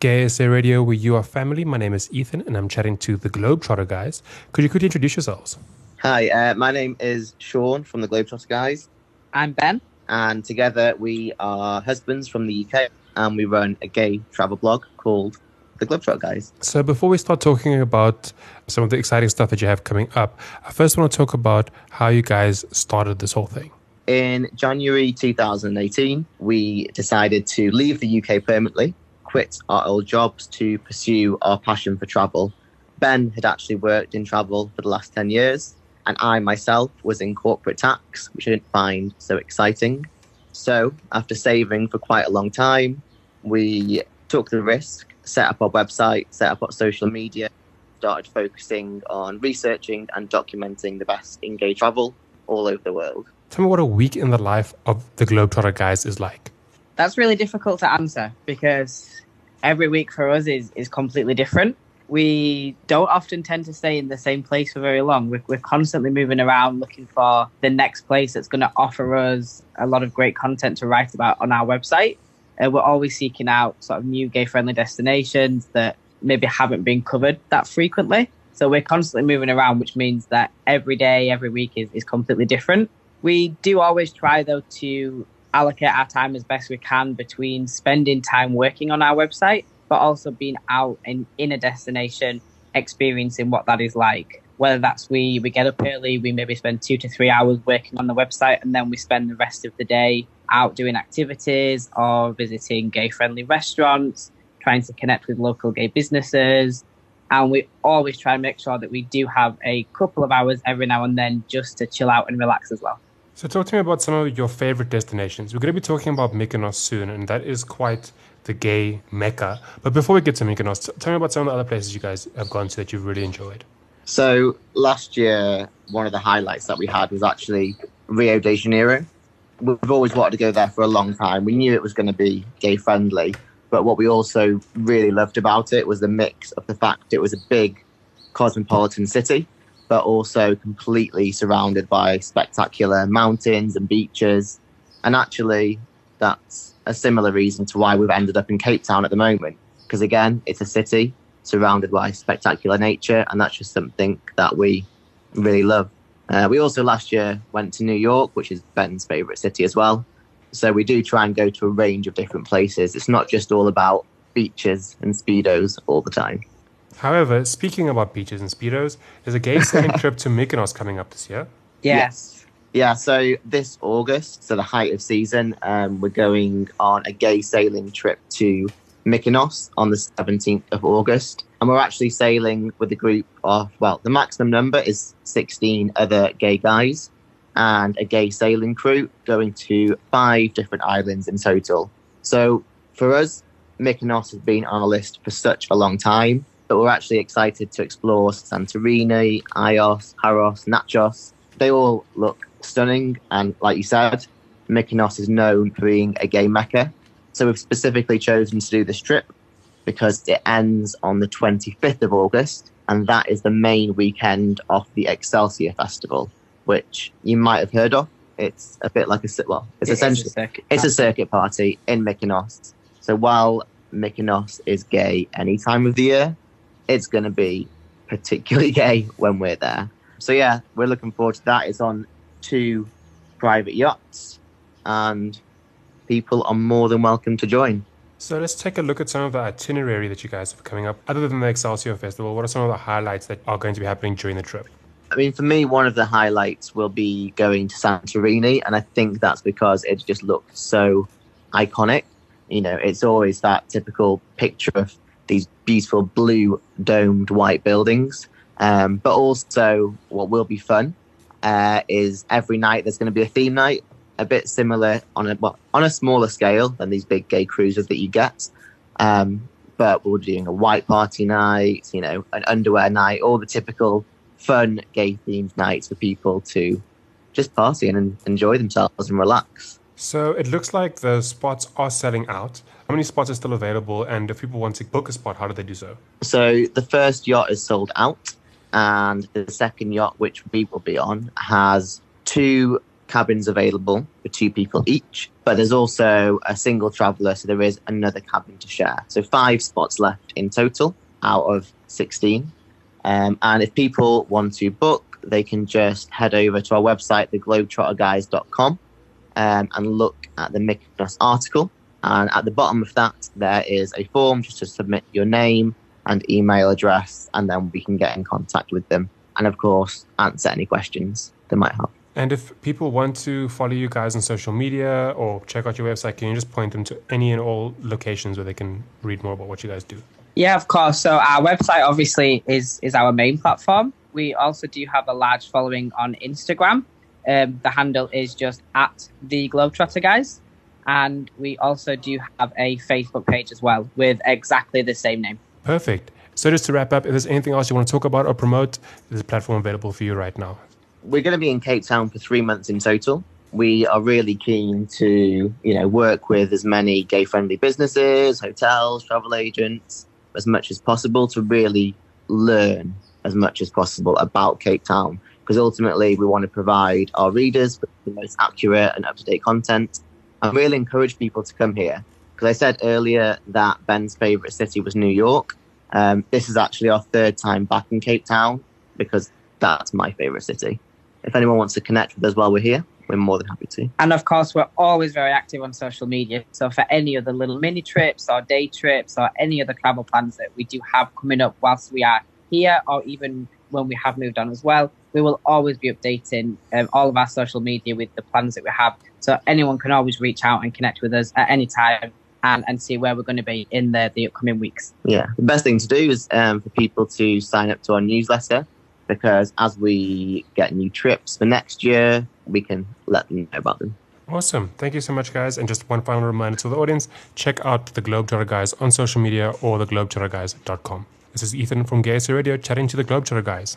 Gay SA Radio, where you are family. My name is Ethan, and I'm chatting to the Globetrotter guys. Could you quickly introduce yourselves? Hi, uh, my name is Sean from the Globetrotter guys, I'm Ben. and together we are husbands from the UK, and we run a gay travel blog called the Globetrotter guys. So, before we start talking about some of the exciting stuff that you have coming up, I first want to talk about how you guys started this whole thing. In January 2018, we decided to leave the UK permanently, quit our old jobs to pursue our passion for travel. Ben had actually worked in travel for the last 10 years, and I myself was in corporate tax, which I didn't find so exciting. So, after saving for quite a long time, we took the risk, set up our website, set up our social media, started focusing on researching and documenting the best in gay travel all over the world. Tell me what a week in the life of the Globetrotter guys is like. That's really difficult to answer because every week for us is, is completely different. We don't often tend to stay in the same place for very long. We're, we're constantly moving around looking for the next place that's going to offer us a lot of great content to write about on our website. Uh, we're always seeking out sort of new gay friendly destinations that maybe haven't been covered that frequently. So we're constantly moving around, which means that every day, every week is, is completely different. We do always try, though, to allocate our time as best we can between spending time working on our website, but also being out in, in a destination, experiencing what that is like. Whether that's we, we get up early, we maybe spend two to three hours working on the website, and then we spend the rest of the day out doing activities or visiting gay friendly restaurants, trying to connect with local gay businesses. And we always try and make sure that we do have a couple of hours every now and then just to chill out and relax as well. So, talk to me about some of your favorite destinations. We're going to be talking about Mykonos soon, and that is quite the gay mecca. But before we get to Mykonos, tell me about some of the other places you guys have gone to that you've really enjoyed. So last year, one of the highlights that we had was actually Rio de Janeiro. We've always wanted to go there for a long time. We knew it was going to be gay friendly, but what we also really loved about it was the mix of the fact it was a big cosmopolitan city, but also completely surrounded by spectacular mountains and beaches. And actually, that's a similar reason to why we've ended up in Cape Town at the moment. Because again, it's a city surrounded by spectacular nature, and that's just something that we really love. Uh, we also last year went to New York, which is Ben's favourite city as well. So we do try and go to a range of different places. It's not just all about beaches and speedos all the time. However, speaking about beaches and speedos, there's a gay sailing trip to Mykonos coming up this year. Yes. Yeah, so this August, so the height of season, um, we're going on a gay sailing trip to Mykonos on the 17th of August. And we're actually sailing with a group of, well, the maximum number is 16 other gay guys and a gay sailing crew going to five different islands in total. So for us, Mykonos has been on our list for such a long time, but we're actually excited to explore Santorini, Ios, Paros, Naxos. They all look stunning, and like you said, Mykonos is known for being a gay mecca. So we've specifically chosen to do this trip because it ends on the 25th of August, and that is the main weekend of the Excelsior Festival, which you might have heard of. It's a bit like a well, it's It a essentially circuit it's a circuit party in Mykonos. So while Mykonos is gay any time of the year, it's going to be particularly gay when we're there. So yeah, we're looking forward to that. It's on two private yachts, and people are more than welcome to join. So let's take a look at some of the itinerary that you guys have coming up. Other than the Excelsior Festival, what are some of the highlights that are going to be happening during the trip? I mean, for me, one of the highlights will be going to Santorini, and I think that's because it just looks so iconic. You know, it's always that typical picture of these beautiful blue domed white buildings. Um, but also, what will be fun uh, is every night there's going to be a theme night, a bit similar on a well, on a smaller scale than these big gay cruises that you get. Um, but we're doing a white party night, you know, an underwear night, all the typical fun gay themed nights for people to just party and enjoy themselves and relax. So it looks like the spots are selling out. How many spots are still available? And if people want to book a spot, how do they do so? So the first yacht is sold out, and the second yacht, which we will be on, has two cabins available for two people each, but there's also a single traveller, so there is another cabin to share. So five spots left in total out of 16. Um, and if people want to book, they can just head over to our website, theglobetrotterguys.com, um, and look at the Mykonos article. And at the bottom of that, there is a form just to submit your name and email address, and then we can get in contact with them. And of course, answer any questions they might have. And if people want to follow you guys on social media or check out your website, can you just point them to any and all locations where they can read more about what you guys do? Yeah, of course. So our website obviously is is our main platform. We also do have a large following on Instagram. Um, the handle is just at the Globetrotter guys, and we also do have a Facebook page as well with exactly the same name. Perfect. So just to wrap up, if there's anything else you want to talk about or promote, there's a platform available for you right now we're going to be in Cape Town for three months in total. We are really keen to, you know, work with as many gay-friendly businesses, hotels, travel agents, as much as possible to really learn as much as possible about Cape Town. Because ultimately, we want to provide our readers with the most accurate and up-to-date content, and really encourage people to come here. Because I said earlier that Ben's favorite city was New York. Um, this is actually our third time back in Cape Town because that's my favorite city if anyone wants to connect with us while we're here, we're more than happy to. And of course, we're always very active on social media. So for any other little mini trips or day trips or any other travel plans that we do have coming up whilst we are here or even when we have moved on as well, we will always be updating um, all of our social media with the plans that we have. So anyone can always reach out and connect with us at any time and, and see where we're going to be in the, the upcoming weeks. Yeah, the best thing to do is um, for people to sign up to our newsletter because as we get new trips for next year, we can let them know about them. Awesome. Thank you so much, guys. And just one final reminder to the audience check out the Globetrotter Guys on social media or the globetrotterguys.com. This is Ethan from Gay Radio chatting to the Globetrotter Guys.